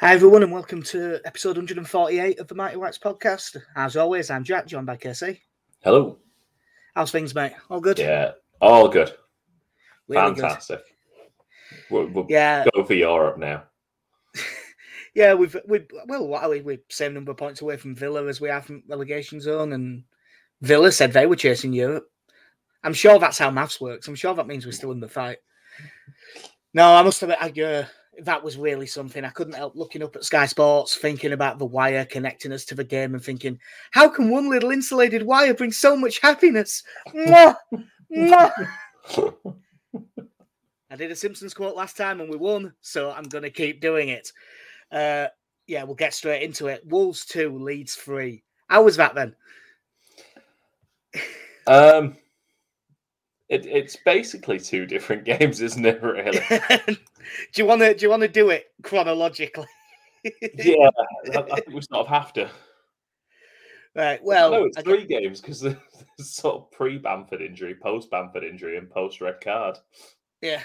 Hi, everyone, and welcome to episode 148 of the Mighty Whites podcast. As always, I'm Jack, joined by Casey. Hello. How's things, mate? All good? Yeah, all good. Really good. Fantastic. We'll, we'll Yeah, go for Europe now. yeah, we've, we well, what are we? We're same number of points away from Villa as we are from relegation zone, and Villa said they were chasing Europe. I'm sure that's how maths works. I'm sure that means we're still in the fight. No, I must admit, I, uh, that was really something. I couldn't help looking up at Sky Sports, thinking about the wire connecting us to the game, and thinking, how can one little insulated wire bring so much happiness? Mwah! Mwah! I did a Simpsons quote last time and we won, so I'm going to keep doing it. Uh, yeah, we'll get straight into it. Wolves 2, Leeds 3. How was that then? Um, it, it's basically two different games, isn't it? Really? do you want to do you want to do it chronologically? yeah, I, I think we sort of have to. Right. Well, no, it's I three games because there's sort of pre Bamford injury, post Bamford injury, and post red card. yeah.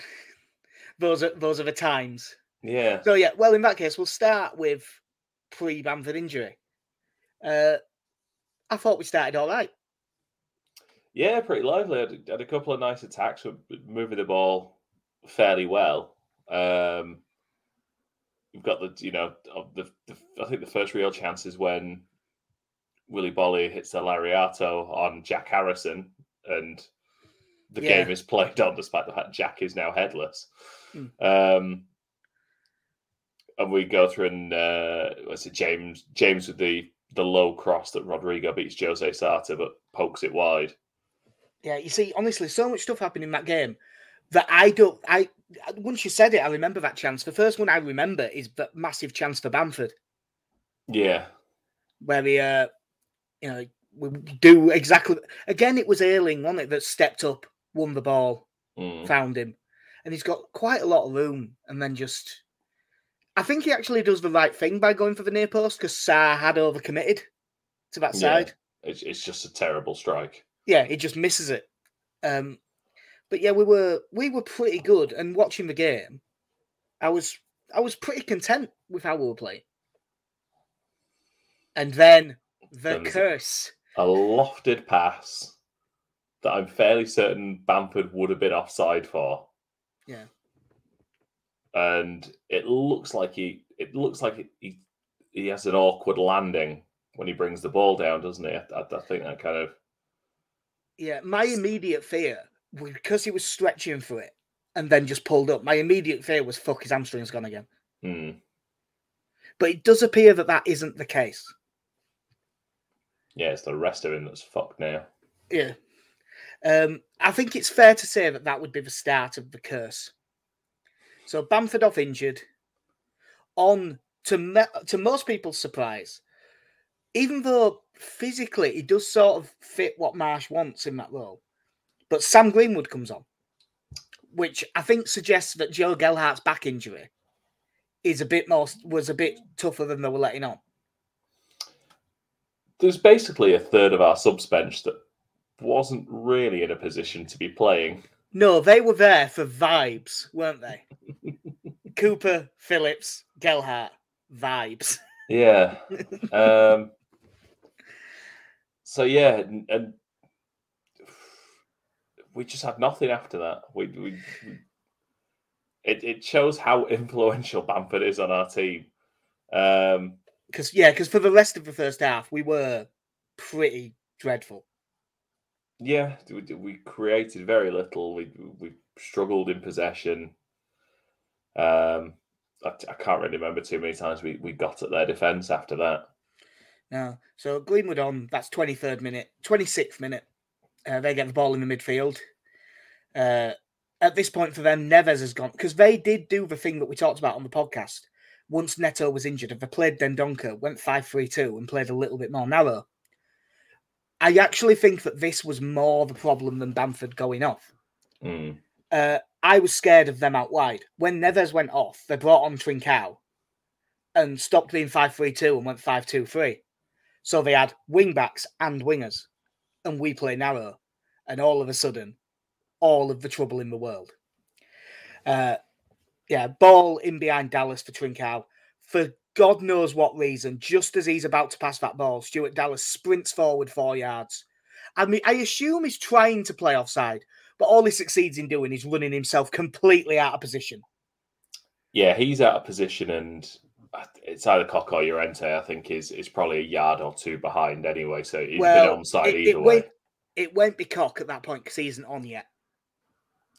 Those are those are the times. Yeah. So yeah, well in that case we'll start with pre Bamford injury. Uh I thought we started all right. Yeah, pretty lively. Had, had a couple of nice attacks, moving the ball fairly well. Um, we've got the you know the, the I think the first real chance is when Willy Boly hits the lariato on Jack Harrison, and the Yeah. game is played on despite the fact Jack is now headless. Hmm. Um, and we go through and uh, what's it James James with the the low cross that Rodrigo beats Jose Sata, but pokes it wide. Yeah, you see, honestly, so much stuff happened in that game that I don't. I once you said it, I remember that chance. The first one I remember is that massive chance for Bamford, Yeah, where he, uh, you know, we do exactly. Again, it was Ayling, wasn't it, that stepped up, won the ball, Mm. found him, and he's got quite a lot of room, and then just. I think he actually does the right thing by going for the near post because Sarr had overcommitted to that Yeah. side. It's, it's just a terrible strike. Yeah, he just misses it. Um, but yeah, we were we were pretty good. And watching the game, I was I was pretty content with how we were playing. And then the curse. A lofted pass that I'm fairly certain Bamford would have been offside for. Yeah. And it looks like he it looks like he he has an awkward landing when he brings the ball down, doesn't he? I, I, I think that kind of Yeah, my immediate fear because he was stretching for it and then just pulled up. My immediate fear was fuck his hamstring's gone again. hmm. But it does appear that that isn't the case. yeah, it's the rest of him that's fucked now. Yeah. Um, I think it's fair to say that that would be the start of the curse. So Bamford off injured. On to me- to most people's surprise, even though physically he does sort of fit what Marsh wants in that role, but Sam Greenwood comes on, which I think suggests that Joe Gelhardt's back injury is a bit more was a bit tougher than they were letting on. There's basically a third of our subs bench that wasn't really in a position to be playing. No, they were there for vibes, weren't they? Cooper, Phillips, Gelhart, vibes. Yeah. um, so yeah, and, and we just had nothing after that. We, we, we it it shows how influential Bamford is on our team. Um, Because yeah, because for the rest of the first half, we were pretty dreadful. yeah, we, we created very little. We we struggled in possession. Um, I, I can't really remember too many times we, we got at their defense after that. No, so Greenwood on. That's twenty third minute, twenty sixth minute. Uh, they get the ball in the midfield. Uh, at this point for them, Neves has gone because they did do the thing that we talked about on the podcast. Once Neto was injured, if they played Dendoncker, went 5 3 2 and played a little bit more narrow. I actually think that this was more the problem than Bamford going off. Mm. uh, I was scared of them out wide. When Neves went off, they brought on Trincao and stopped being 5 3 2 and went 5 2 3. So they had wing backs and wingers, and we play narrow. And all of a sudden, all of the trouble in the world. Uh, yeah, ball in behind Dallas for Trincao. For God knows what reason, just as he's about to pass that ball, Stuart Dallas sprints forward four yards. I mean, I assume he's trying to play offside, but all he succeeds in doing is running himself completely out of position. Yeah, he's out of position, and it's either Koch or Llorente. I think is is probably a yard or two behind anyway. So he's well, been onside it, either it way. Won't, it won't be Koch at that point because he isn't on yet.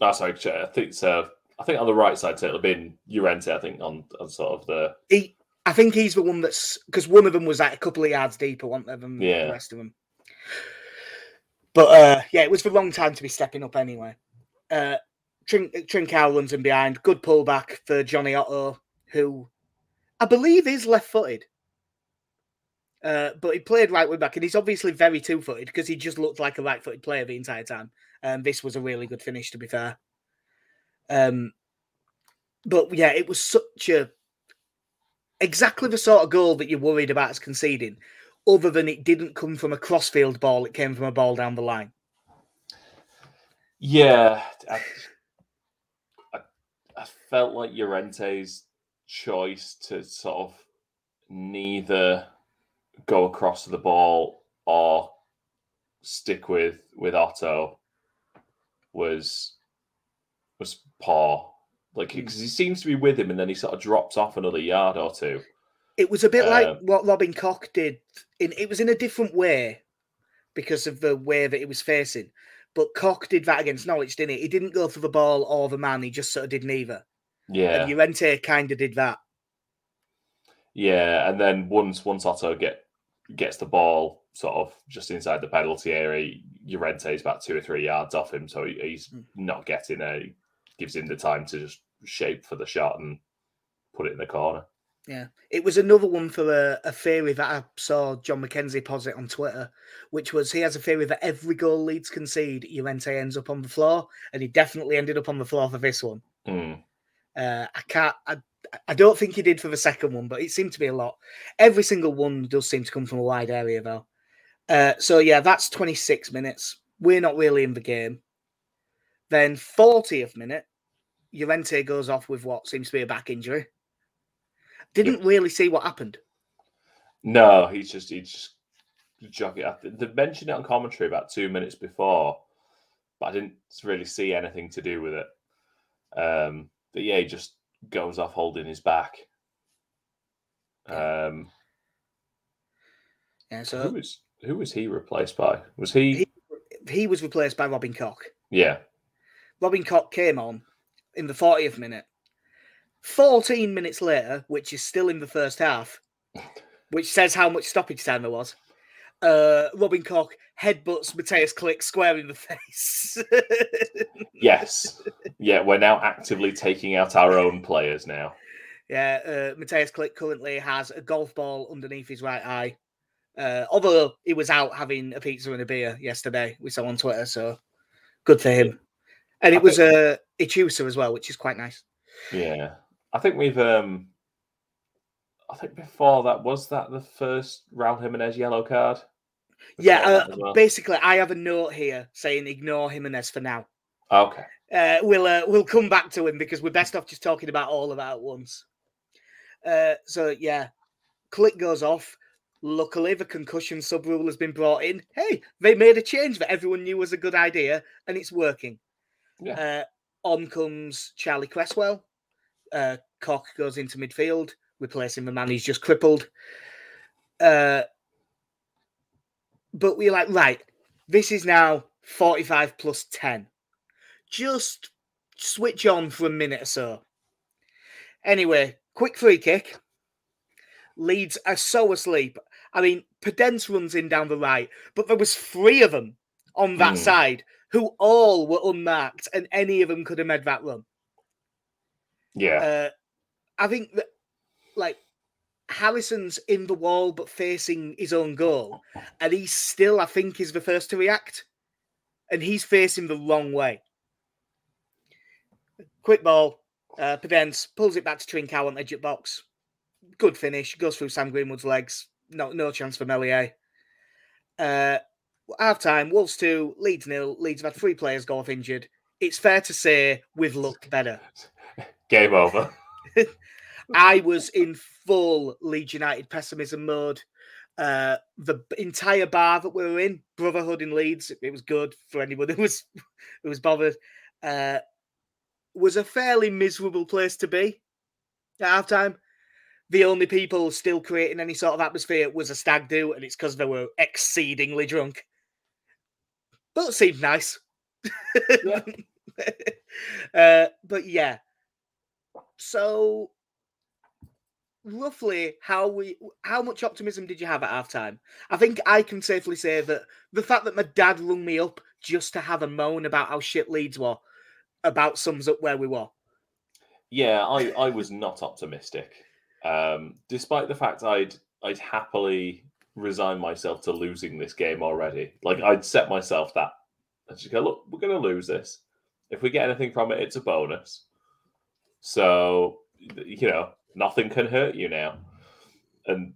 Oh, sorry, I think so. I think on the right side, so it'll be Llorente. I think on, on sort of the. He, I think he's the one that's because one of them was like a couple of yards deeper, one of them, yeah. the rest of them. But uh, yeah, it was the wrong time to be stepping up anyway. Uh, Trink, runs in behind. Good pullback for Jonny Otto, who I believe is left footed. Uh, but he played right wing back, and he's obviously very two footed because he just looked like a right footed player the entire time. And um, this was a really good finish, to be fair. Um, but yeah, it was such a exactly the sort of goal that you're worried about as conceding, other than it didn't come from a crossfield ball, it came from a ball down the line. Yeah, I, I, I felt like Llorente's choice to sort of neither go across the ball or stick with with Otto was was poor. Like because he seems to be with him, and then he sort of drops off another yard or two. It was a bit like um, what Robin Koch did. In it was in a different way because of the way that he was facing. But Koch did that against Norwich, didn't he? He didn't go for the ball or the man. He just sort of did neither. Yeah. And Llorente kind of did that. Yeah, and then once once Otto get gets the ball sort of just inside the penalty area, Llorente is about two or three yards off him, so he's mm. not getting a gives him the time to just shape for the shot and put it in the corner. Yeah, it was another one for a, a theory that I saw John McKenzie posit on Twitter, which was he has a theory that every goal Leeds concede, Llorente ends up on the floor, and he definitely ended up on the floor for this one. Mm. Uh, I can't. I, I don't think he did for the second one, but it seemed to be a lot. Every single one does seem to come from a wide area, though. Uh, so yeah, that's 26 minutes. We're not really in the game. Then 40th minute, Llorente goes off with what seems to be a back injury. Didn't really see what happened. No, he's just he's just jogging. They mentioned it on commentary about two minutes before, but I didn't really see anything to do with it. Um, but yeah, he just goes off holding his back. Um, yeah. So who was who was he replaced by? Was he? He, he was replaced by Robin Koch. Yeah. Robin Koch came on in the 40th minute. 14 minutes later, which is still in the first half, which says how much stoppage time there was, uh, Robin Koch headbutts Mateusz Klich square in the face. yes. Yeah, we're now actively taking out our own players now. Yeah, uh, Mateusz Klich currently has a golf ball underneath his right eye. Uh, although he was out having a pizza and a beer yesterday, we saw on Twitter, so good for him. And it I was a uh, Ichusa as well, which is quite nice. Yeah, I think we've. um I think before that was that the first Raul Jimenez yellow card. Yeah, uh, well. basically, I have a note here saying ignore Jimenez for now. Okay. Uh, we'll uh, we'll come back to him because we're best off just talking about all of that at once. Uh, so yeah, Klich goes off. Luckily, the concussion sub rule has been brought in. Hey, they made a change that everyone knew was a good idea, and it's working. Yeah. Uh, on comes Charlie Cresswell. Uh, Koch goes into midfield, replacing the man he's just crippled. Uh, but we're like, right, this is now 45 plus 10. Just switch on for a minute or so. Anyway, quick free kick. Leeds are so asleep. I mean, Podence runs in down the right, but there was three of them on that mm. side who all were unmarked, and any of them could have made that run. Yeah, uh, I think that like Harrison's in the wall but facing his own goal, and he still, I think, is the first to react, and he's facing the wrong way. Quick ball, uh, Podence pulls it back to Trincao on the edge of box. Good finish, goes through Sam Greenwood's legs. No, no chance for Meslier. Uh, half time, Wolves 2, Leeds nil. Leeds have had three players go off injured. It's fair to say we've looked better. Game over. I was in full Leeds United pessimism mode. Uh, the entire bar that we were in, Brotherhood in Leeds, it was good for anyone who was who was bothered. Uh, was a fairly miserable place to be at halftime. The only people still creating any sort of atmosphere was a stag do, and it's because they were exceedingly drunk. But it seemed nice. Yeah. uh, but yeah. So roughly how we how much optimism did you have at halftime? I think I can safely say that the fact that my dad rung me up just to have a moan about how shit Leeds were about sums up where we were. Yeah, I, I was not optimistic. Um, despite the fact I'd I'd happily resign myself to losing this game already. Like I'd set myself that. I just go, look, we're gonna lose this. If we get anything from it, it's a bonus. So you know, nothing can hurt you now. And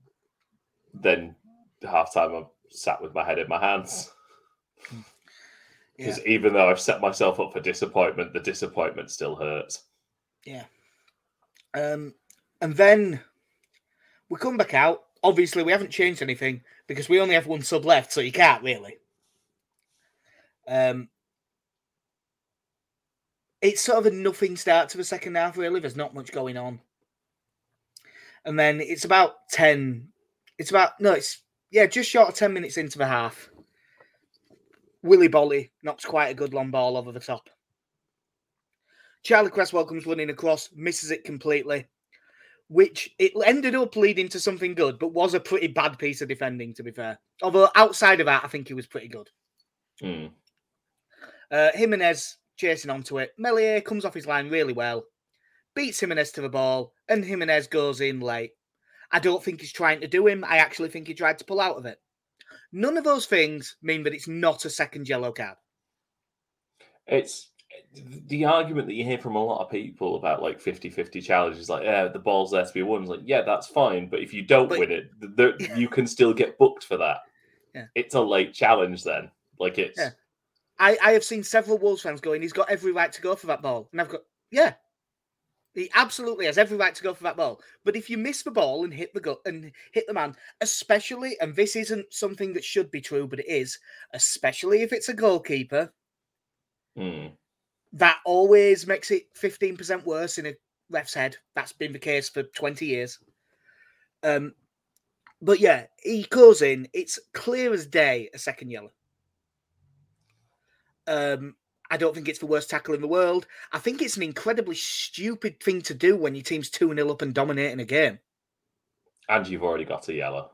then halftime I'm sat with my head in my hands. Because Yeah. even though I've set myself up for disappointment, the disappointment still hurts. Yeah. Um, and then we come back out. Obviously, we haven't changed anything because we only have one sub left, so you can't really. Um, it's sort of a nothing start to the second half, really. There's not much going on. And then it's about 10. It's about, no, it's, yeah, just short of 10 minutes into the half. Willy Boly knocks quite a good long ball over the top. Charlie Cresswell comes running across, misses it completely, which it ended up leading to something good, but was a pretty bad piece of defending, to be fair. Although outside of that, I think he was pretty good. Hmm. Uh, Jimenez chasing onto it. Meslier comes off his line really well, beats Jimenez to the ball, and Jimenez goes in late. I don't think he's trying to do him. I actually think he tried to pull out of it. None of those things mean that it's not a second yellow card. It's the argument that you hear from a lot of people about like 50-50 challenges like yeah the ball's there to be won It's like yeah that's fine but if you don't But- win it there, you can still get booked for that Yeah. it's a late challenge then like it's Yeah. I, I have seen several Wolves fans going, he's got every right to go for that ball. And I've got, yeah, he absolutely has every right to go for that ball. But if you miss the ball and hit the gut and hit the man, especially, and this isn't something that should be true, but it is, especially if it's a goalkeeper, Hmm. that always makes it 15% worse in a ref's head. That's been the case for 20 years. Um, but yeah, he goes in. It's clear as day a second yellow. Um, I don't think it's the worst tackle in the world. I think it's an incredibly stupid thing to do when your team's 2 0 up and dominating a game. and you've already got a yellow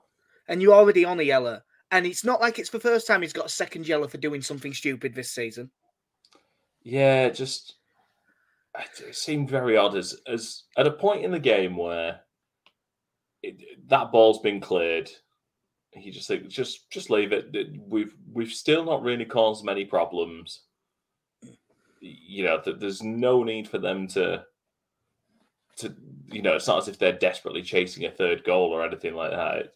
And you're already on a yellow. And it's not like it's the first time he's got a second yellow for doing something stupid this season. yeah just it seemed very odd as as at a point in the game where it, that ball's been cleared He just think just just leave it It- we've we've still not really caused many problems you know that there's no need for them to to you know it's not as if they're desperately chasing a third goal or anything like that It-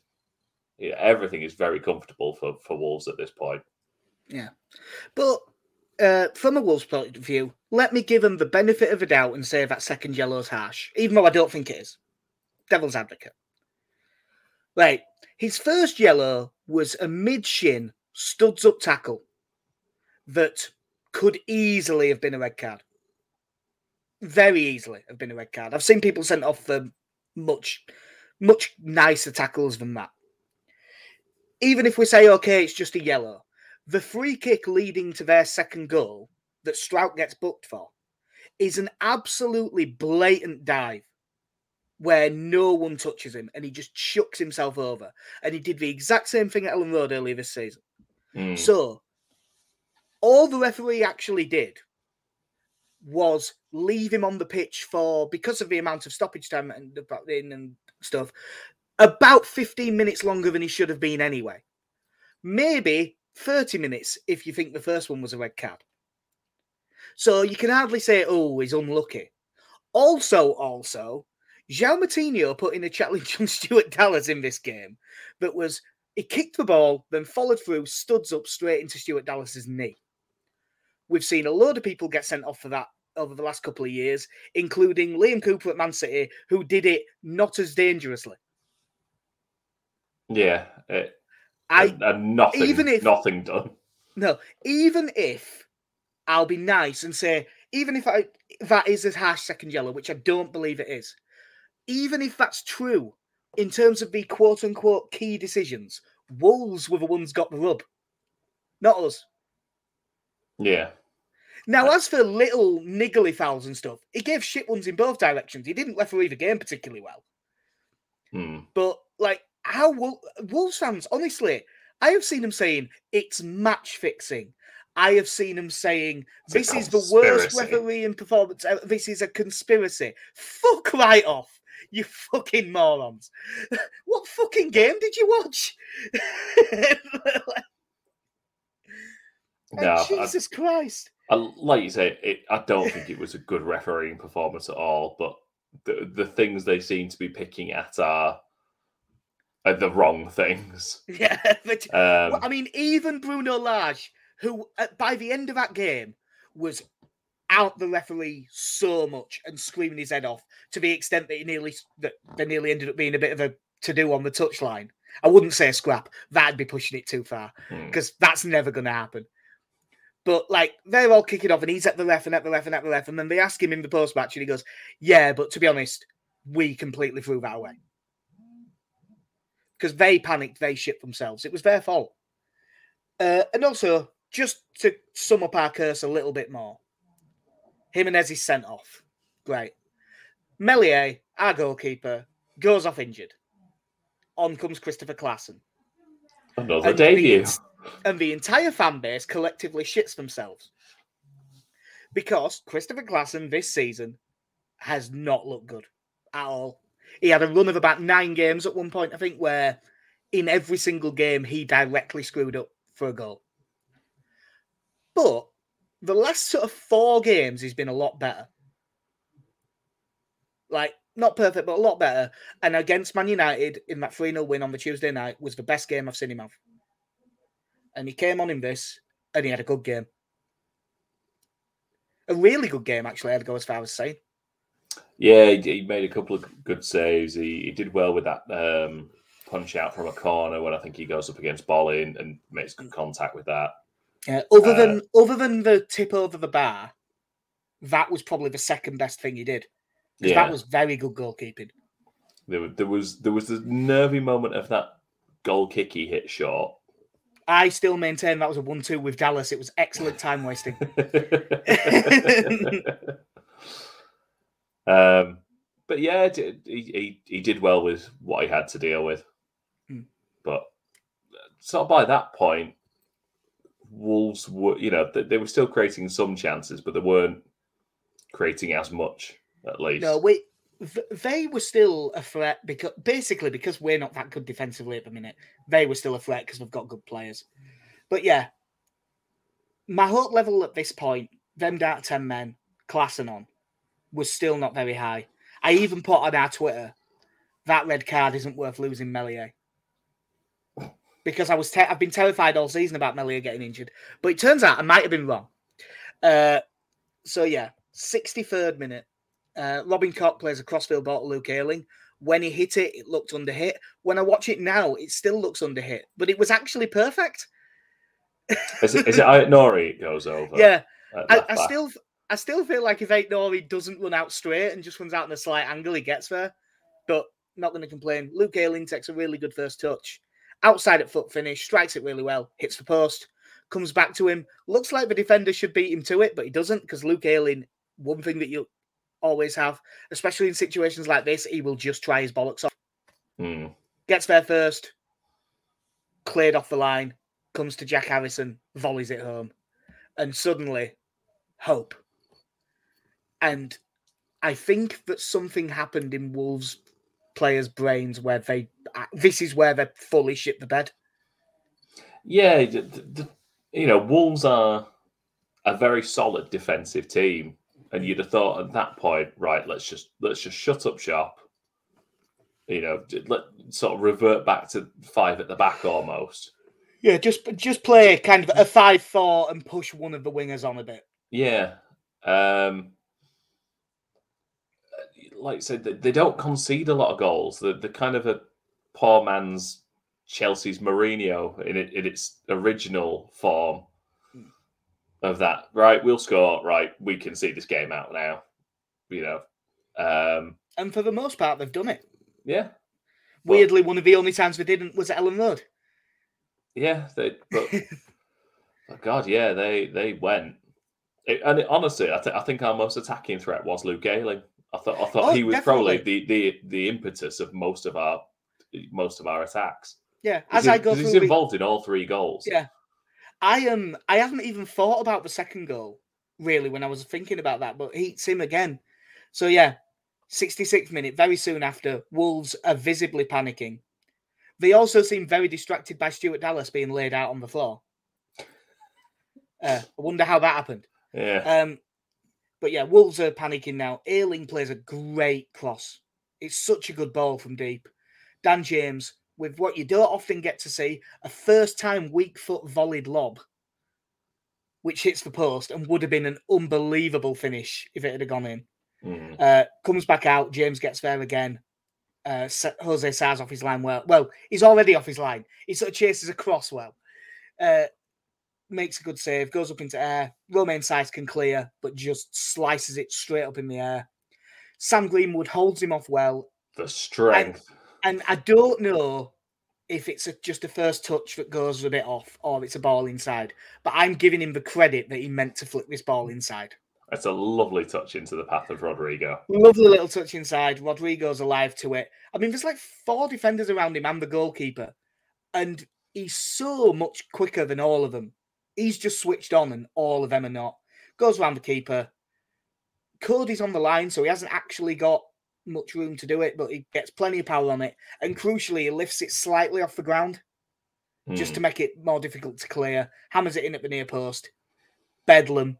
yeah, everything is very comfortable for for wolves at this point Yeah, But uh, from a Wolves point of view, let me give him the benefit of the doubt and say that second yellow's harsh, even though I don't think it is. Devil's advocate. Right. His first yellow was a mid shin, studs up tackle that could easily have been a red card. Very easily have been a red card. I've seen people sent off for much, much nicer tackles than that. Even if we say, okay, it's just a yellow, the free kick leading to their second goal that Strout gets booked for is an absolutely blatant dive where no one touches him and he just chucks himself over. And he did the exact same thing at Elland Road earlier this season. Hmm. So, all the referee actually did was leave him on the pitch for because of the amount of stoppage time and in and stuff, about 15 minutes longer than he should have been anyway. Maybe 30 minutes if you think the first one was a red card. So you can hardly say, oh, he's unlucky. Also, also, João Moutinho put in a challenge on Stuart Dallas in this game that was he kicked the ball, then followed through, studs up straight into Stuart Dallas's knee. We've seen a load of people get sent off for that over the last couple of years, including Liam Cooper at Man City, who did it not as dangerously. Yeah, it, I and, and nothing, even if- nothing done. no, even if I'll be nice and say, even if I that is a harsh second yellow, which I don't believe it is, even if that's true in terms of the quote unquote key decisions, Wolves were the ones got the rub, not us. Yeah, Now, as for little niggly fouls and stuff, he gave shit ones in both directions. He didn't referee the game particularly well. Hmm. But like how Wol- Wolves fans, honestly, I have seen him saying it's match fixing. I have seen him saying this is the worst conspiracy." refereeing performance. ever. This is a conspiracy. Fuck right off, you fucking morons. what fucking game did you watch? no, I, Jesus Christ. I, like you say, it, I don't think it was a good refereeing performance at all. But the the things they seem to be picking at are, are the wrong things. Yeah, but Um, Well, I mean, even Bruno Lage, who uh, by the end of that game was out the referee so much and screaming his head off to the extent that he nearly that they nearly ended up being a bit of a to do on the touchline. I wouldn't say a scrap; that'd be pushing it too far hmm. because that's never going to happen. But like they're all kicking off, and he's at the ref and at the ref and at the ref, and then they ask him in the post match, and he goes, "Yeah, but to be honest, we completely threw that away because they panicked, they shit themselves. It was their fault." Uh, and also, just to sum up our curse a little bit more, Jimenez is sent off. Great. Meslier, our goalkeeper, goes off injured. On comes Kristoffer Klaesson Another and debut. ent- and the entire fan base collectively shits themselves because Kristoffer Klaesson this season has not looked good at all. He had a run of about nine games at one point, I think, where in every single game he directly screwed up for a goal. But the last sort of four games, he's been a lot better. Like, not perfect, but a lot better. And against Man United in that 3 0 win on the Tuesday night was the best game I've seen him have. And he came on in this and he had a good game. A really good game, actually, I'd go as far as saying. Yeah, he, made a couple of good saves. He, he did well with that um, punch out from a corner when I think he goes up against Bolin and makes good contact with that. Yeah, other Uh, than other than the tip over the bar, that was probably the second best thing he did. Because Yeah, that was very good goalkeeping. there, there was there was the nervy moment of that goal kick he hit short. I still maintain that was a one-two with Dallas. It was excellent time wasting. um, but yeah, he, he he did well with what he had to deal with. Hmm. But sort of by that point, Wolves were you know they, they were still creating some chances, but they weren't creating as much at least. No, we th- they were still a threat because basically because we're not that good defensively at the minute. They were still a threat because we've got good players. But yeah, my hope level at this point, them down ten men, Klaesson on, was still not very high. I even put on our Twitter that red card isn't worth losing Meslier. Because I was, te- I've been terrified all season about Meslier getting injured, but it turns out I might have been wrong. Uh, so yeah, sixty third minute, uh, Robin Koch plays a crossfield ball to Luke Ayling. When he hit it, it looked under hit. When I watch it now, it still looks under hit, but it was actually perfect. Is it, is it Nouri goes over? Yeah, I, I still, I still feel like if Ait-Nouri doesn't run out straight and just runs out in a slight angle, he gets there. But not going to complain. Luke Ayling takes a really good first touch, outside at foot finish, strikes it really well, hits the post, comes back to him. Looks like the defender should beat him to it, but he doesn't because Luke Ayling. One thing that you always have, especially in situations like this, he will just try his bollocks off. Hmm. Gets there first, cleared off the line, comes to Jack Harrison, volleys it home, and suddenly, hope. And I think that something happened in Wolves players' brains where they uh, this is where they fully shit the bed. Yeah, the, the, you know, Wolves are a very solid defensive team, and you'd have thought at that point, right? Let's just let's just shut up shop. You know, let sort of revert back to five at the back almost. Yeah, just just play kind of a five four and push one of the wingers on a bit. Yeah, um, like I said, they, don't concede a lot of goals. They're, they're kind of a poor man's Chelsea's Mourinho in it in its original form. Of that. Right, we'll score. Right, we can see this game out now. You know, um, And for the most part, they've done it. yeah, But- Weirdly, one of the only times they didn't was at Elland Road. yeah. They, but oh God, yeah, they they went. It, and it, honestly, I, th- I think our most attacking threat was Luke Ayling. I thought I thought Oh, he was probably the, the the impetus of most of our most of our attacks. Yeah, as I go 'cause through, he's the- involved in all three goals. Yeah. I am. I haven't even thought about the second goal really when I was thinking about that, but heats him again. So yeah, 66th minute. Very soon after, Wolves are visibly panicking. They also seem very distracted by Stuart Dallas being laid out on the floor. Uh, I wonder how that happened. yeah. Um, but yeah, Wolves are panicking now. Ayling plays a great cross. It's such a good ball from deep. Dan James, with what you don't often get to see, a first time weak foot volleyed lob, which hits the post and would have been an unbelievable finish if it had gone in. Mm. Uh, comes back out. James gets there again. Uh, Jose Sars off his line well. Well, he's already off his line. He sort of chases across well. Uh, makes a good save. Goes up into air. Romain Saïss can clear, but just slices it straight up in the air. Sam Greenwood holds him off well, The strength. and I don't know if it's a, just a first touch that goes a bit off or it's a ball inside. But I'm giving him the credit that he meant to flick this ball inside. It's a lovely touch into the path of Rodrigo. Lovely little touch inside. Rodrigo's alive to it. I mean, there's like four defenders around him and the goalkeeper, and he's so much quicker than all of them. He's just switched on, and all of them are not. Goes around the keeper. Coady's on the line, so he hasn't actually got much room to do it, but he gets plenty of power on it. And crucially, he lifts it slightly off the ground just Mm. to make it more difficult to clear. Hammers it in at the near post. Bedlam.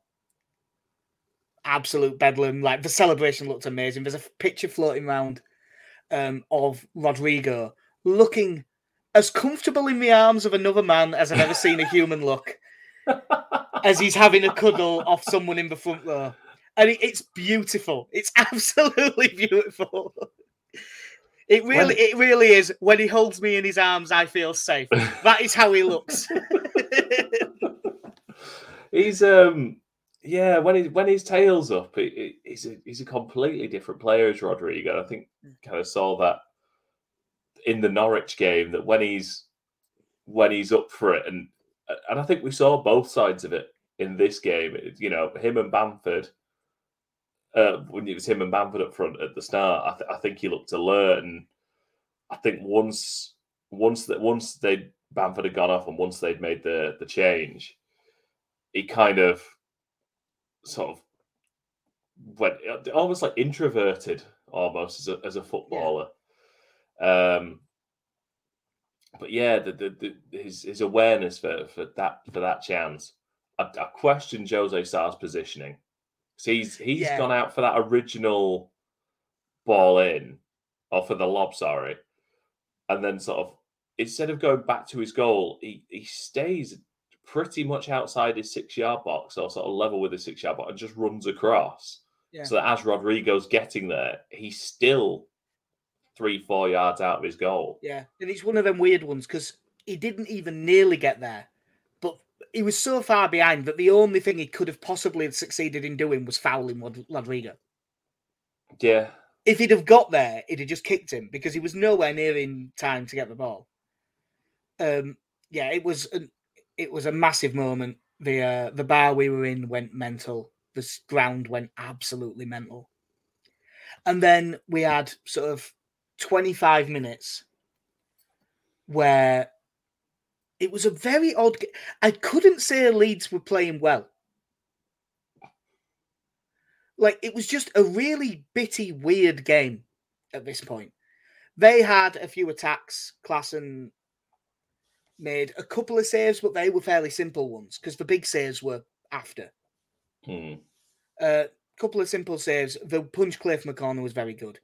Absolute bedlam. Like the celebration looked amazing. There's a picture floating around um, of Rodrigo looking as comfortable in the arms of another man as I've ever seen a human look, as he's having a cuddle off someone in the front row. And it, it's beautiful. It's absolutely beautiful. It really, it really is. When he holds me in his arms, I feel safe. That is how he looks. he's um yeah when he when his tail's up it, it, he's a he's a completely different player as Rodrigo. I think kind of saw that in the Norwich game that when he's when he's up for it and and I think we saw both sides of it in this game. You know, him and Bamford. Uh, when it was him and Bamford up front at the start, I, th- I think he looked alert, and I think once once that once they Bamford had gone off and once they'd made the the change, he kind of sort of went almost like introverted almost as a as a footballer. Um, but yeah, the, the, the his his awareness for for that for that chance. I, I question Jose Sar's positioning. So he's he's Yeah. gone out for that original ball in, or for the lob, sorry, and then sort of instead of going back to his goal, he he stays pretty much outside his six yard box or sort of level with his six yard box and just runs across. Yeah. So that as Rodrigo's getting there, he's still three, four yards out of his goal. Yeah, and it's one of them weird ones because he didn't even nearly get there, he was so far behind that the only thing he could have possibly have succeeded in doing was fouling Rod- Rodrigo. Yeah. If he'd have got there, he'd have just kicked him because he was nowhere near in time to get the ball. Um, yeah, it was an, it was a massive moment. The uh, the bar we were in went mental. The ground went absolutely mental. And then we had sort of 25 minutes where it was a very odd. I couldn't say Leeds were playing well. Like it was just a really bitty, weird game at this point. They had a few attacks, Klaesson made a couple of saves, but they were fairly simple ones because the big saves were after. A couple of simple saves. The punch Cliff corner was very good.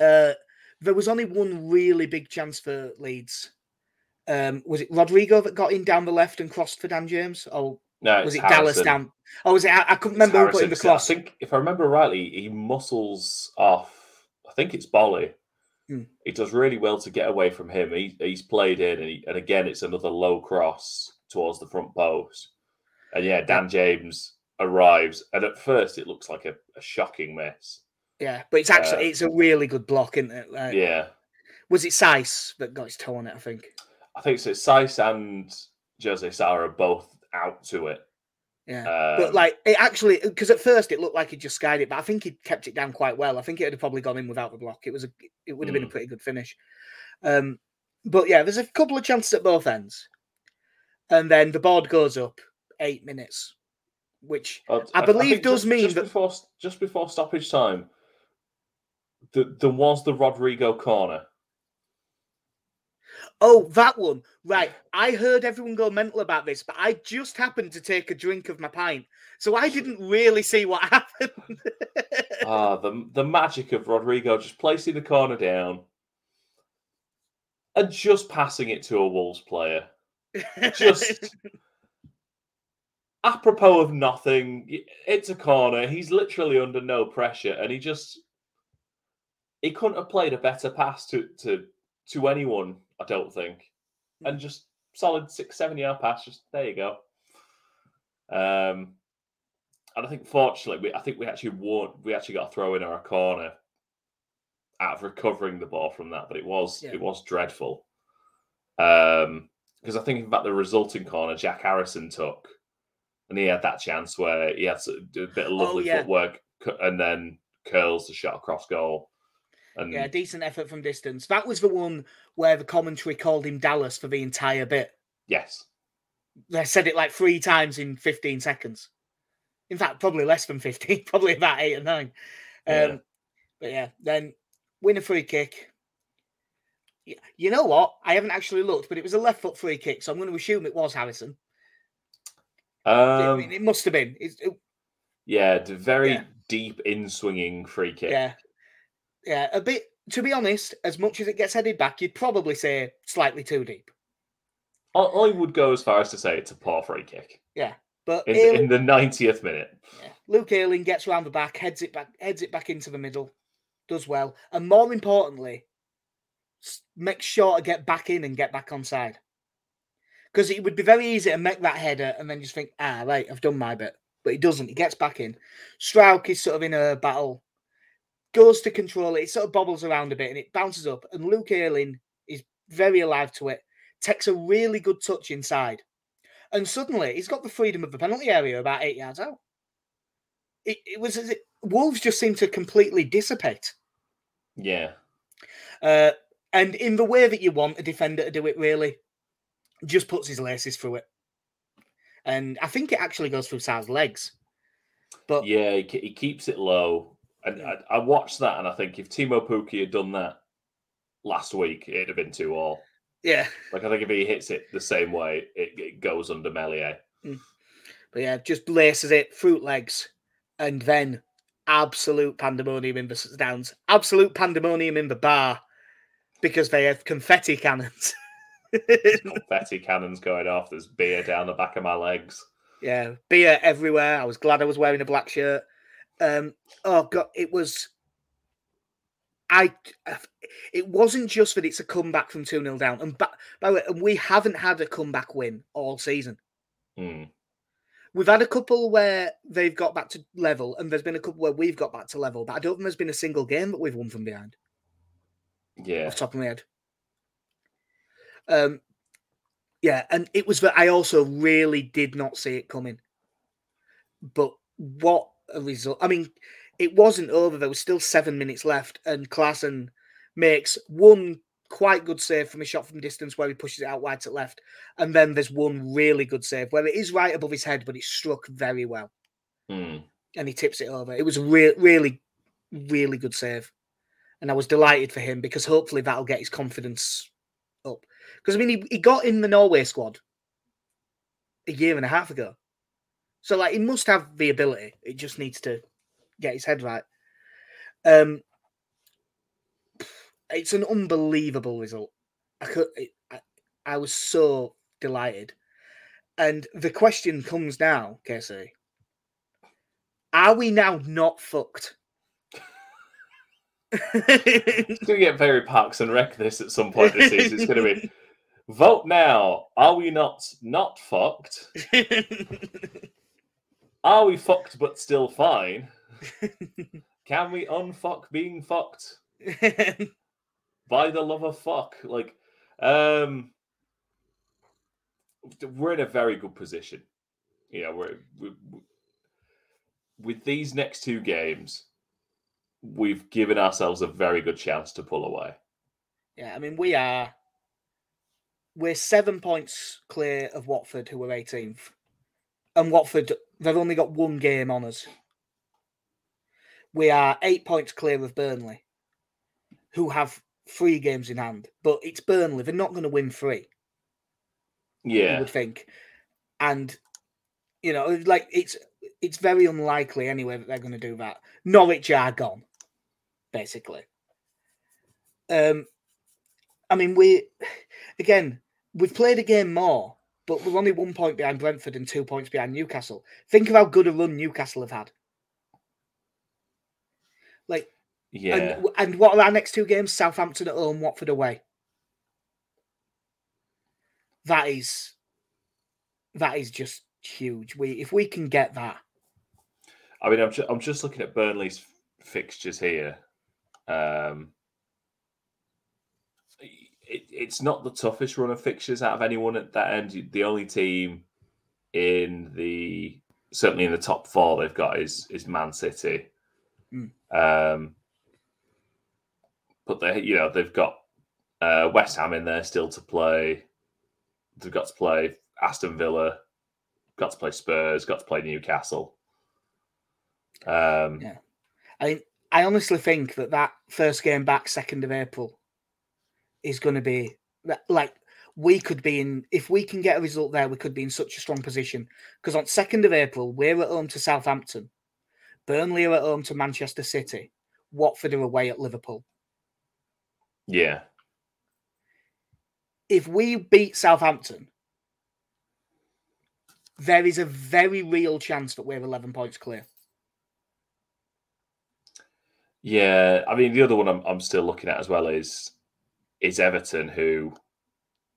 Uh, there was only one really big chance for Leeds. Um, was it Rodrigo that got in down the left and crossed for Dan James? Or No, Was it Dallas Harrison. down? Oh, was it? I, I couldn't remember who put in the cross. I think, if I remember rightly, he muscles off. I think it's Boly. Hmm. He does really well to get away from him. He, he's played in, and, he, and again, it's another low cross towards the front post. And yeah, Dan James arrives, and at first, it looks like a, a shocking miss. Yeah, but it's actually Uh, it's a really good block, isn't it? Like, Yeah, Was it Saïss that got his toe on it? I think. I think so. Saïss and Jose Sarr are both out to it. Yeah. Um, But like it actually, because at first it looked like he just skied it, but I think he kept it down quite well. I think it would have probably gone in without the block. It was a, it would have been a Mm. pretty good finish. Um, but yeah, there's a couple of chances at both ends, and then the board goes up eight minutes, which Uh, I believe think does just, mean just that- before just before stoppage time, th- there was the Rodrigo corner. Oh that one right. I heard everyone go mental about this, but I just happened to take a drink of my pint, so I didn't really see what happened. Ah, the the magic of Rodrigo just placing the corner down and just passing it to a Wolves player. Just apropos of nothing. It's a corner. He's literally under no pressure, and he just he couldn't have played a better pass to to to anyone. I don't think, and just solid six seven yard pass. Just there you go. Um, and I think fortunately, we, I think we actually won. We actually got a throw in our corner out of recovering the ball from that, but it was Yeah. it was dreadful. Um, because I think about the resulting corner Jack Harrison took, and he had that chance where he had a bit of lovely Oh, yeah. footwork and then curls the shot across goal. And Yeah, decent effort from distance. That was the one where the commentary called him Dallas for the entire bit. yes, They said it like three times in 15 seconds. In fact, probably less than 15, probably about eight or nine. Um, Yeah. But yeah, then win a free kick. You know what? I haven't actually looked, but it was a left foot free kick, so I'm going to assume it was Harrison. I um, mean, it must have been. It's, it- yeah, very Yeah. deep in swinging free kick. yeah, yeah, a bit. To be honest, as much as it gets headed back, you'd probably say slightly too deep. I, I would go as far as to say it's a poor free kick Yeah, But in, Ayling- in the 90th minute. Yeah. Luke Ayling gets round the back, heads it back, heads it back into the middle, does well, and more importantly, makes sure to get back in and get back on side. Because it would be very easy to make that header and then just think, ah, right, I've done my bit. But he doesn't. He gets back in. Struijk is sort of in a battle, goes to control it. It sort of bobbles around a bit and it bounces up. And Luke Ayling is very alive to it, takes a really good touch inside. And suddenly he's got the freedom of the penalty area about eight yards out. It, it was as if Wolves just seemed to completely dissipate. Yeah. Uh, and in the way that you want a defender to do it, really, just puts his laces through it. And I think it actually goes through Sal's legs. But Yeah, he, he keeps it low. And. I, I watched that and I think if Teemu Pukki had done that last week, it'd have been two all. yeah, Like I think if he hits it the same way, it, it goes under Meslier. Hmm. but yeah, just laces it, fruit legs, and then absolute pandemonium in the stands, absolute pandemonium in the bar because they have confetti cannons. Confetti cannons going off. There's beer down the back of my legs. Yeah, beer everywhere. I was glad I was wearing a black shirt. Um, oh god, it was. I. It wasn't just that it's a comeback from two 0 down, and ba- by the way, and we haven't had a comeback win all season. Hmm. We've had a couple where they've got back to level, and there's been a couple where we've got back to level, but I don't think there's been a single game that we've won from behind. Yeah. off the top of my head. Um, yeah, and it was that I also really did not see it coming. But what a result! I mean, it wasn't over. There was still seven minutes left, and Klaesson makes one quite good save from a shot from distance where he pushes it out wide to left, and then there's one really good save where it is right above his head, but it's struck very well, Hmm. and he tips it over. It was a real, really, really good save and I was delighted for him because hopefully that'll get his confidence up. Because I mean, he, he got in the Norway squad a year and a half ago, so like he must have the ability. It just needs to get his head right. Um, it's an unbelievable result. I could, I, I was so delighted. And the question comes now, Casey. Are we now not fucked? It's going to get very Parks and Rec this at some point this season. It's going to be vote now. Are we not not fucked? Are we fucked but still fine? Can we unfuck being fucked? By the love of fuck. Like, um, we're in a very good position. You know, we're, we with these next two games, we've given ourselves a very good chance to pull away. yeah, I mean, we are. We're seven points clear of Watford, who are 18th. And Watford, they've only got one game on us. We are eight points clear of Burnley, who have three games in hand. But it's Burnley. They're not going to win three. Yeah, you would think. And you know, like it's it's very unlikely anyway that they're going to do that. Norwich are gone, basically. Um, I mean, we again we've played a game more, but we're only one point behind Brentford and two points behind Newcastle. Think of how good a run Newcastle have had. Like, Yeah. and and what are our next two games? Southampton at home, Watford away. That is that is just huge. We if we can get that, I mean, I'm, ju- I'm just looking at Burnley's fixtures here. Um, it, it's not the toughest run of fixtures out of anyone at that end. The only team in the certainly in the top four they've got is is Man City. Mm. Um, but they, you know, they've got uh, West Ham in there still to play. They've got to play Aston Villa, got to play Spurs, got to play Newcastle. Um, Yeah. I I honestly think that that first game back, second of April, is going to be like we could be in if we can get a result there, we could be in such a strong position because on second of April we're at home to Southampton, Burnley are at home to Manchester City, Watford are away at Liverpool. yeah, if we beat Southampton, there is a very real chance that we're 11 points clear. yeah. I mean, the other one I'm, I'm still looking at as well is is Everton, who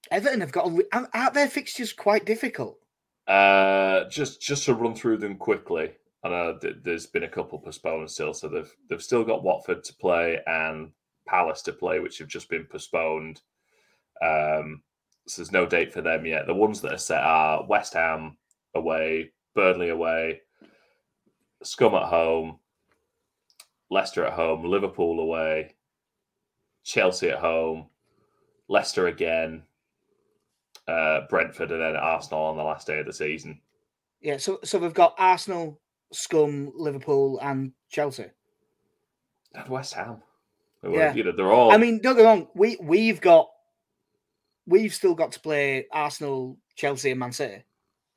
Everton have got, a, aren't their fixtures quite difficult? uh, just just to run through them quickly. I know th- there's been a couple postponed still, so they've they've still got Watford to play and Palace to play, which have just been postponed. Um, so there's no date for them yet. The ones that are set are West Ham away, Burnley away, Scum at home, Leicester at home, Liverpool away, Chelsea at home, Leicester again, uh, Brentford, and then Arsenal on the last day of the season. Yeah, so so they've got Arsenal, Scum, Liverpool, and Chelsea. And West Ham. Yeah. You know, they're all. I mean, don't get me wrong, we we've got we've still got to play Arsenal, Chelsea, and Man City.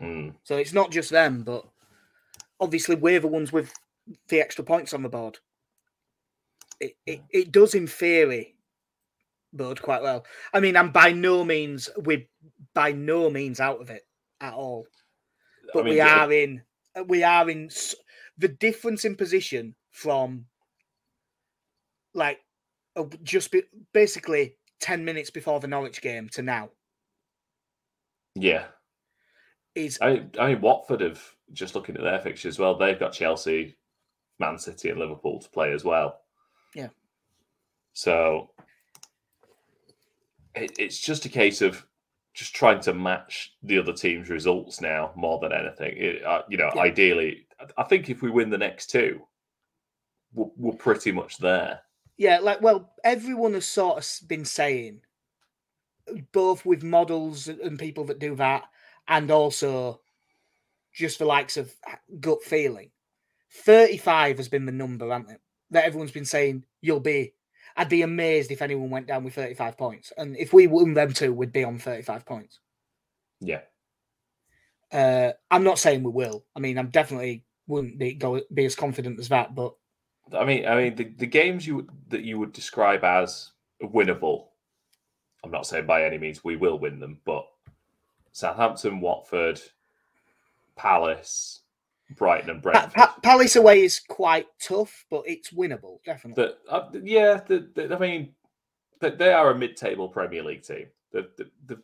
Mm, So it's not just them, but obviously we're the ones with the extra points on the board. It it, it does in theory bode quite well. I mean, I'm by no means we're by no means out of it at all. But I mean, we yeah, are in we are in the difference in position from like just be, basically 10 minutes before the Norwich game to now Yeah. is I, I mean, Watford have just looking at their fixtures as well. They've got Chelsea, Man City, and Liverpool to play as well. Yeah. So it's just a case of just trying to match the other team's results now more than anything. It, uh, you know, Yeah. ideally, I- I think if we win the next two, we're, we're pretty much there. Yeah, like well, everyone has sort of been saying, both with models and people that do that, and also just the likes of gut feeling. Thirty-five has been the number, hasn't it? That everyone's been saying you'll be. I'd be amazed if anyone went down with thirty-five points, and if we won them two, we'd be on thirty-five points. Yeah. Uh, I'm not saying we will. I mean, I'm definitely wouldn't be go be as confident as that, but I mean, I mean, the, the games you that you would describe as winnable. I'm not saying by any means we will win them, but Southampton, Watford, Palace, Brighton, and Pa- Brentford. Pa- Palace away is quite tough, but it's winnable, definitely. that uh, yeah, the, the, I mean, that they are a mid-table Premier League team. The, the, the,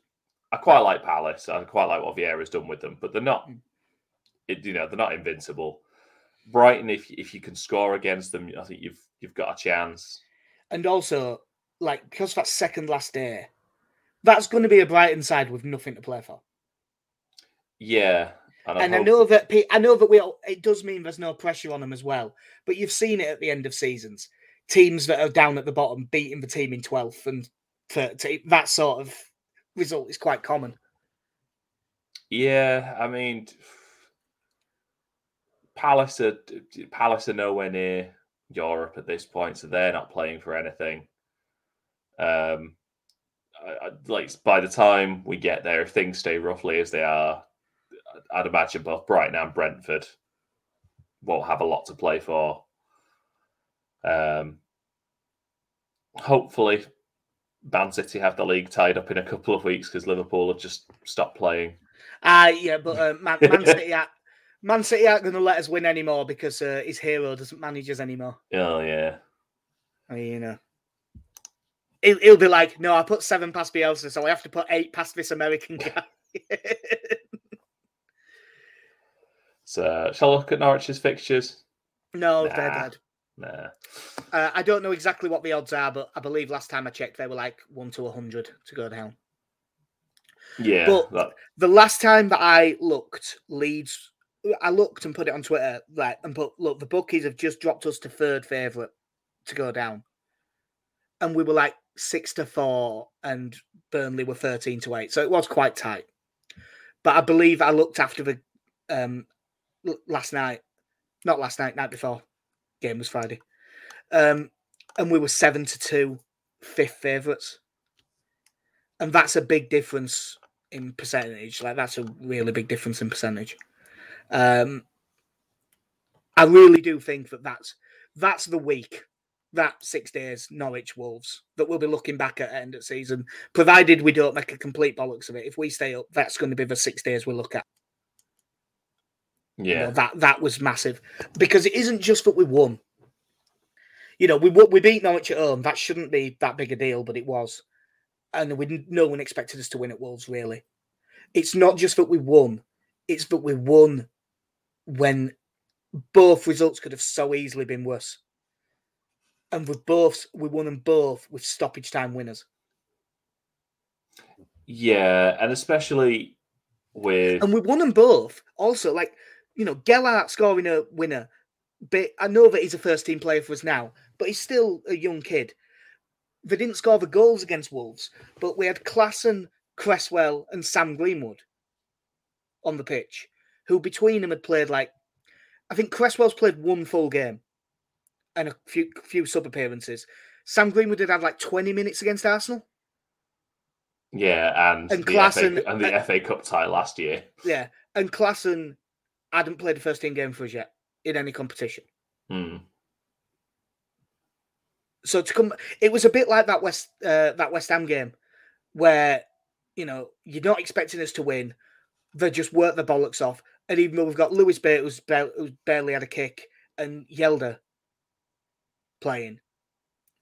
I quite like Palace. I quite like what Vieira's done with them, but they're not. Mm. It, you know, they're not invincible. Brighton, if if you can score against them, I think you've you've got a chance. And also, like because that's second last day, that's going to be a Brighton side with nothing to play for. Yeah, and, I know that I know that we all, it does mean there's no pressure on them as well. But you've seen it at the end of seasons, teams that are down at the bottom beating the team in twelfth and 13th, that sort of result is quite common. Yeah, I mean, Palace are Palace are nowhere near Europe at this point, so they're not playing for anything. Um, I, I, like by the time we get there, if things stay roughly as they are, I'd imagine both Brighton and Brentford won't have a lot to play for. Um, hopefully, Man City have the league tied up in a couple of weeks because Liverpool have just stopped playing. Ah, yeah, but uh, Man, Man City, aren't, Man City aren't going to let us win anymore because uh, his hero doesn't manage us anymore. Oh yeah. I mean, you know, he'll, he'll be like, "No, I put seven past Bielsa, so I have to put eight past this American guy." So, shall I look at Norwich's fixtures? no, they're Nah. dead. Nah. Uh, I don't know exactly what the odds are, but I believe last time I checked, they were like one to a hundred to go down. Yeah. But- that- The last time that I looked, Leeds, I looked and put it on Twitter, like, and put, look, the bookies have just dropped us to third favourite to go down, and we were like six to four, and Burnley were thirteen to eight, so it was quite tight. But I believe I looked after the um last night, not last night, night before. Game was Friday, um, and we were seven to two, fifth favourites, and that's a big difference in percentage. Like that's a really big difference in percentage. Um, I really do think that that's that's the week, that six days Norwich Wolves that we'll be looking back at end of season, provided we don't make a complete bollocks of it. If we stay up, that's going to be the six days we look at. You know, yeah. that that was massive because it isn't just that we won. You know, we we beat Norwich at home. That shouldn't be that big a deal, but it was, and we no one expected us to win at Wolves. Really, it's not just that we won; it's that we won when both results could have so easily been worse. And with both, we won them both with stoppage time winners. Yeah. And especially with. And we won them both. Also, like, you know, Gelhardt scoring a winner. But I know that he's a first team player for us now, but he's still a young kid. They didn't score the goals against Wolves, but we had Klaesson, Cresswell, and Sam Greenwood on the pitch, who between them had played like, I think Cresswell's played one full game and a few few sub appearances. Sam Greenwood had had like 20 minutes against Arsenal. yeah. And, and the, Klaesson- FA, and the FA Cup tie last year. Yeah, and Klaesson hadn't played a first team game for us yet in any competition. Hmm. So to come, it was a bit like that West uh, that West Ham game, where you know you're not expecting us to win. They just work the bollocks off, and even though we've got Lewis Bate who's, bar- who's barely had a kick and Hjelde playing,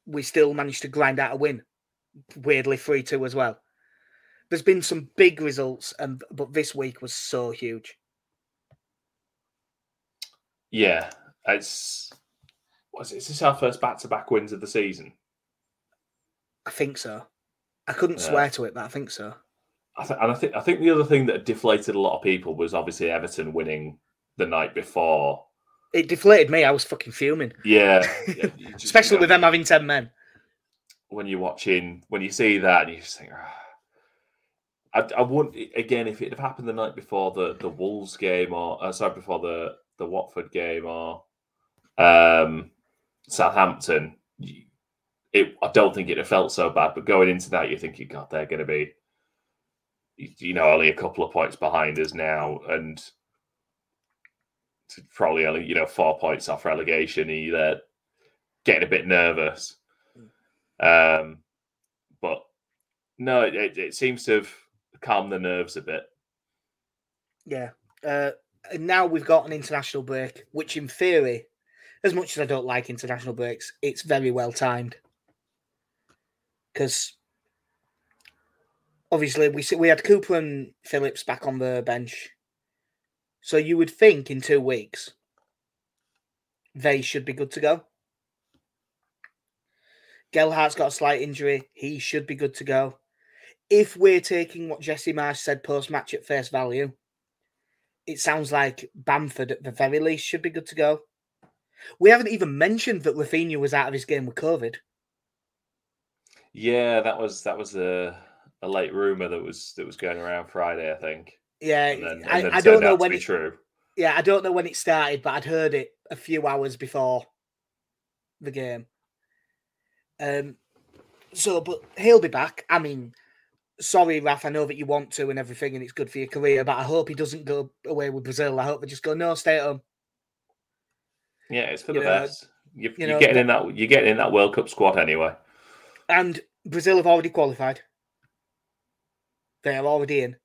we still managed to grind out a win. Weirdly, three two as well. There's been some big results, and but this week was so huge. Yeah. It's. Was it, is this our first back to back wins of the season? I think so. I couldn't Yeah. swear to it, but I think so. I th- and I think I think the other thing that deflated a lot of people was obviously Everton winning the night before. It deflated me. I was fucking fuming, Yeah, yeah, just, especially you know, with them having ten men. when you're watching when you see that and you just think, "Ah." I, I wouldn't again if it had happened the night before the the Wolves game or uh, sorry before the the Watford game or um, Southampton. It I don't think it'd have felt so bad, but going into that, you're thinking, God, they're going to be, you know, only a couple of points behind us now, and probably only you know four points off relegation. and You're getting a bit nervous. Um, but no, it, it seems to have calmed the nerves a bit. Yeah. Uh, and now we've got an international break, which in theory, as much as I don't like international breaks, it's very well timed. Because obviously we we had Cooper and Phillips back on the bench, so you would think in two weeks they should be good to go. Gelhardt's got a slight injury; he should be good to go. If we're taking what Jesse Marsch said post match at face value, it sounds like Bamford at the very least should be good to go. We haven't even mentioned that Raphinha was out of his game with COVID. Yeah, that was that was a a late rumor that was that was going around Friday, I think. Yeah, and then, and I, I don't know when it, true. Yeah, I don't know when it started, but I'd heard it a few hours before the game. Um, so, but he'll be back. I mean, sorry, Raf, I know that you want to and everything, and it's good for your career, but I hope he doesn't go away with Brazil. I hope they just go, no, stay at home. Yeah, it's for you the know, best. You're, you are getting in that. You're getting in that World Cup squad anyway. And Brazil have already qualified. They are already in.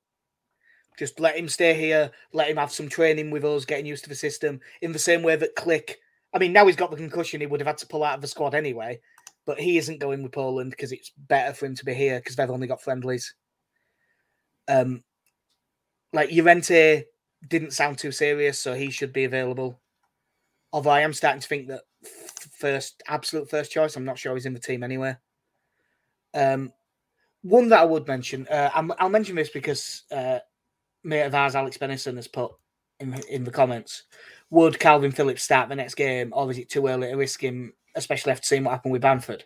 Just let him stay here. Let him have some training with us, getting used to the system. In the same way that Klich. I mean, now he's got the concussion, he would have had to pull out of the squad anyway. But he isn't going with Poland because it's better for him to be here because they've only got friendlies. Um, like Llorente didn't sound too serious, so he should be available. Although I am starting to think that first, absolute first choice, I'm not sure he's in the team anyway. Um, one that I would mention, uh, i will mention this because uh, mate of ours, Alex Benison, has put in in the comments: Would Calvin Phillips start the next game, or is it too early to risk him especially after seeing what happened with Bamford.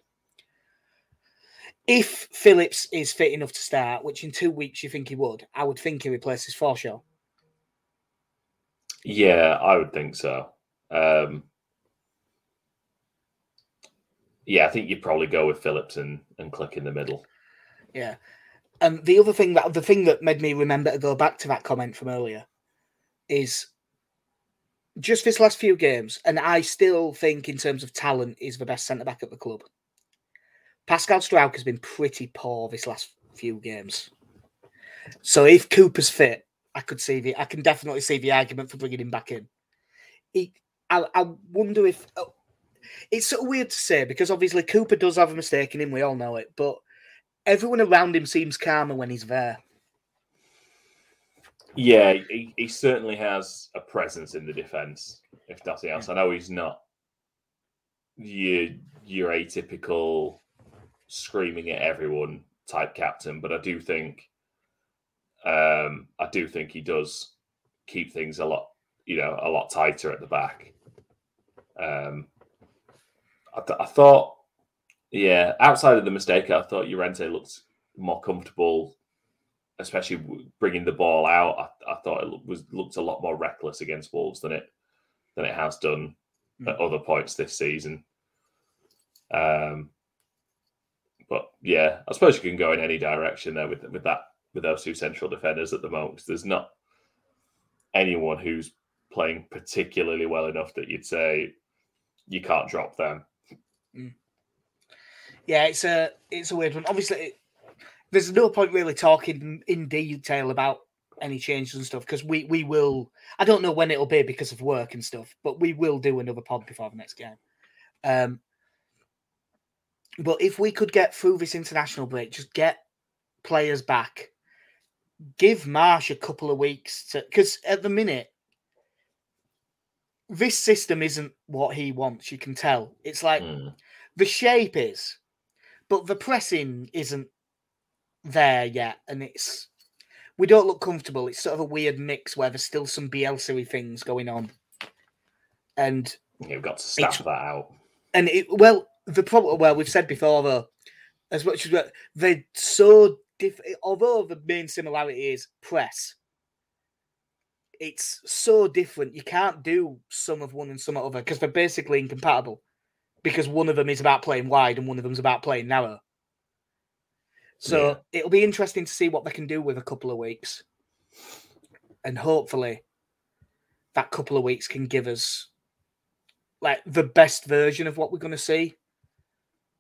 If Phillips is fit enough to start, which in two weeks you think he would, I would think he replaces Forshaw. Yeah, I would think so. Um, yeah, I think you'd probably go with Phillips and, and Klich in the middle. Yeah. And the other thing that the thing that made me remember to go back to that comment from earlier is just this last few games, and I still think in terms of talent, is the best centre back at the club. Pascal Struijk has been pretty poor this last few games. So if Cooper's fit, I could see the I can definitely see the argument for bringing him back in. He, I, I wonder if oh, it's sort of weird to say because obviously Cooper does have a mistake in him, we all know it, but everyone around him seems calmer when he's there. Yeah, he, he certainly has a presence in the defence, if nothing else. I know he's not your your atypical screaming at everyone type captain, but I do think um I do think he does keep things a lot, you know, a lot tighter at the back. Um I, th- I thought yeah, outside of the mistake, I thought Llorente looked more comfortable especially bringing the ball out, I, I, thought it was looked a lot more reckless against Wolves than it than it has done mm. at other points this season. Um, but yeah, I suppose you can go in any direction there with with that with those two central defenders at the moment. Because There's not anyone who's playing particularly well enough that you'd say you can't drop them. Mm. Yeah, it's a it's a weird one. Obviously, there's no point really talking in detail about any changes and stuff because we we will. I don't know when it'll be because of work and stuff, but we will do another pod before the next game. Um, but if we could get through this international break, just get players back, give Marsch a couple of weeks to because at the minute this system isn't what he wants. You can tell. It's like mm. the shape is, but the pressing isn't there yet, and it's we don't look comfortable. It's sort of a weird mix where there's still some Bielsa things going on, and you've got to stamp that out. And it well, the problem well we've said before though, as much as they're so different. Although the main similarity is press, it's so different. You can't do some of one and some of other because they're basically incompatible. Because one of them is about playing wide and one of them's about playing narrow. So yeah. it'll be interesting to see what they can do with a couple of weeks. And hopefully that couple of weeks can give us like the best version of what we're going to see.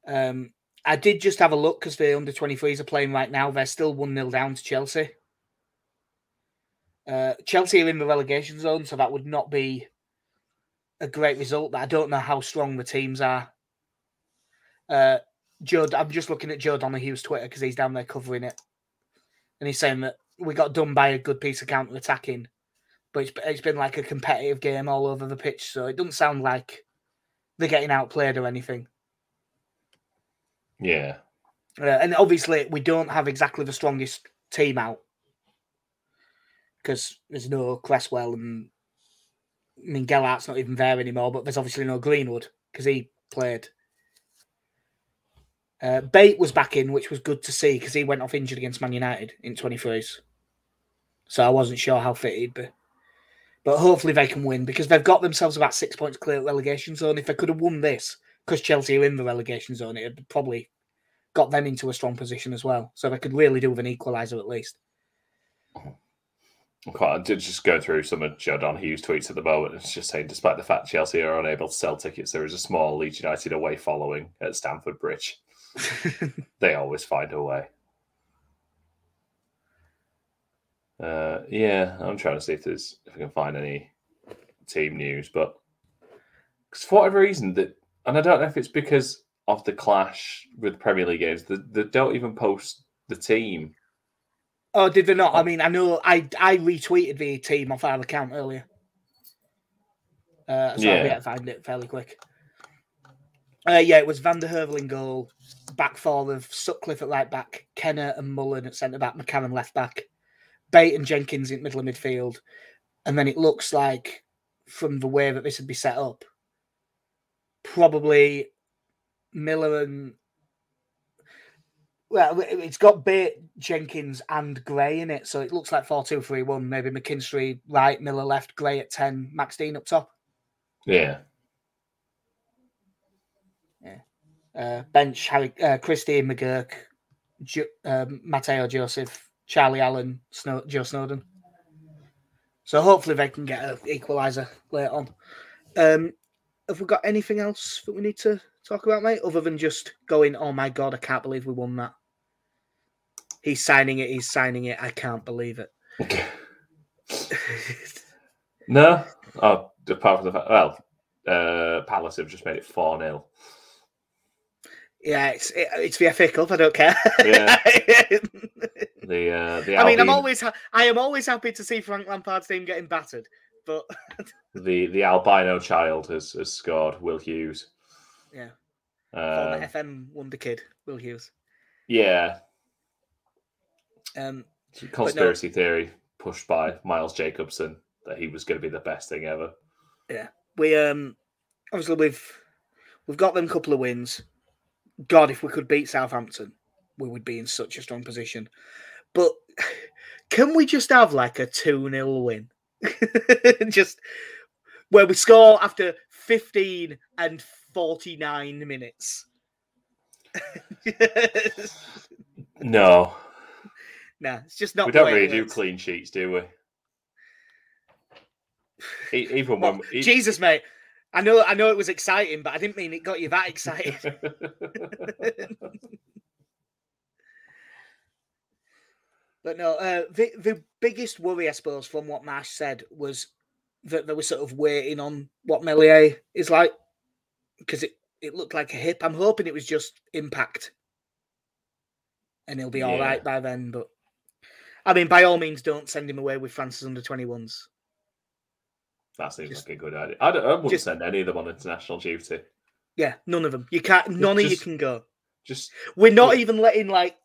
Um, I did just have a look because the under 23s are playing right now. They're still 1 0 down to Chelsea. Uh, Chelsea are in the relegation zone, so that would not be a great result. But I don't know how strong the teams are. Uh, Joe, I'm just looking at Joe Donnohue's Twitter because he's down there covering it, and he's saying that we got done by a good piece of counter attacking, but it's, it's been like a competitive game all over the pitch, so it doesn't sound like they're getting outplayed or anything. Yeah. Uh, and obviously, we don't have exactly the strongest team out because there's no Cresswell and I mean Gelhardt's not even there anymore. But there's obviously no Greenwood because he played. Uh, Bate was back in, which was good to see because he went off injured against Man United in 23s. So I wasn't sure how fit he'd be. But hopefully they can win because they've got themselves about six points clear relegation zone. If they could have won this, because Chelsea are in the relegation zone, it had probably got them into a strong position as well. So they could really do with an equaliser at least. I'm quite, just go through some of Joe Hughes' tweets at the moment. It's just saying, despite the fact Chelsea are unable to sell tickets, there is a small Leeds United away following at Stamford Bridge. they always find a way. Uh, yeah, I'm trying to see if there's if I can find any team news, but because for whatever reason that, and I don't know if it's because of the clash with Premier League games, they, they don't even post the team. Oh, did they not? I mean, I know I I retweeted the team off our account earlier, uh, so Yeah. I'll be able to find it fairly quick. Uh, yeah, it was Van den Heuvel in goal, back four of Sutcliffe at right back, Kenneh and Mullen at centre back, McCarron left back, Bate and Jenkins in middle of midfield, and then it looks like from the way that this would be set up, probably Miller and well, it- it's got Bate, Jenkins, and Gray in it, so it looks like 4 2 3 1. Maybe McKinstry right, Miller left, Gray at 10, Max Dean up top. Yeah, Uh, bench, Harry, uh, Christie, McGurk, jo- um, Mateo Joseph, Charlie Allen, Snow- Joe Snowden. So hopefully they can get an equaliser later on. Um, have we got anything else that we need to talk about, mate? Other than just going, oh my god, I can't believe we won that. He's signing it. He's signing it. I can't believe it. no. Oh, apart from the fact, well, uh, Palace have just made it four 0 yeah, it's it, it's the FA Cup. I don't care. Yeah. The uh, the I mean, I'm always ha- I am always happy to see Frank Lampard's team getting battered, but the the albino child has, has scored. Will Hughes. Yeah. former Um, FM wonder kid Will Hughes. yeah. Um, Conspiracy theory pushed by Miles Jacobson that he was going to be the best thing ever. Yeah, we um obviously we've we've got them couple of wins. God, if we could beat Southampton, we would be in such a strong position. But can we just have like a 2 0 win? just where we score after 15 and 49 minutes. No, nah, it's just not. we don't really do clean sheets, do we? Even when e- Jesus, mate. I know, I know it was exciting, but I didn't mean it got you that excited. But no, uh, the the biggest worry, I suppose, from what Marsch said was that they were sort of waiting on what Meslier is like because it, it looked like a hip. I'm hoping it was just impact, and he'll be all Yeah. right by then. But I mean, by all means, don't send him away with France's under 21s. That seems Just- like a good idea. I, don't, I wouldn't just- send any of them on international duty. Yeah, none of them. You can't. None of you can go. Just We're not Look- even letting like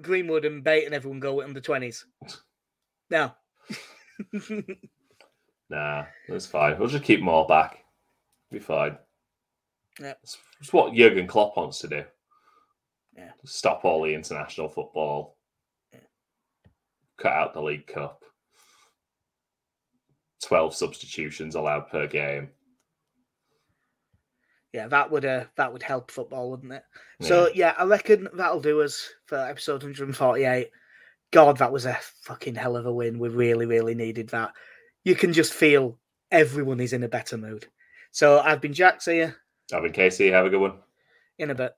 Greenwood and Bate and everyone go with under 20s. No. nah, that's fine. We'll just keep them all back. Be fine. Yeah. It's, it's what Jurgen Klopp wants to do. Yeah. Stop all the international football. Cut out the League Cup. Twelve substitutions allowed per game. Yeah, that would uh, that would help football, wouldn't it? So yeah, I reckon that'll do us for episode 148. God, that was a fucking hell of a win. We really, really needed that. You can just feel everyone is in a better mood. So I've been Jack. See you I've been Casey. Have a good one. in a bit.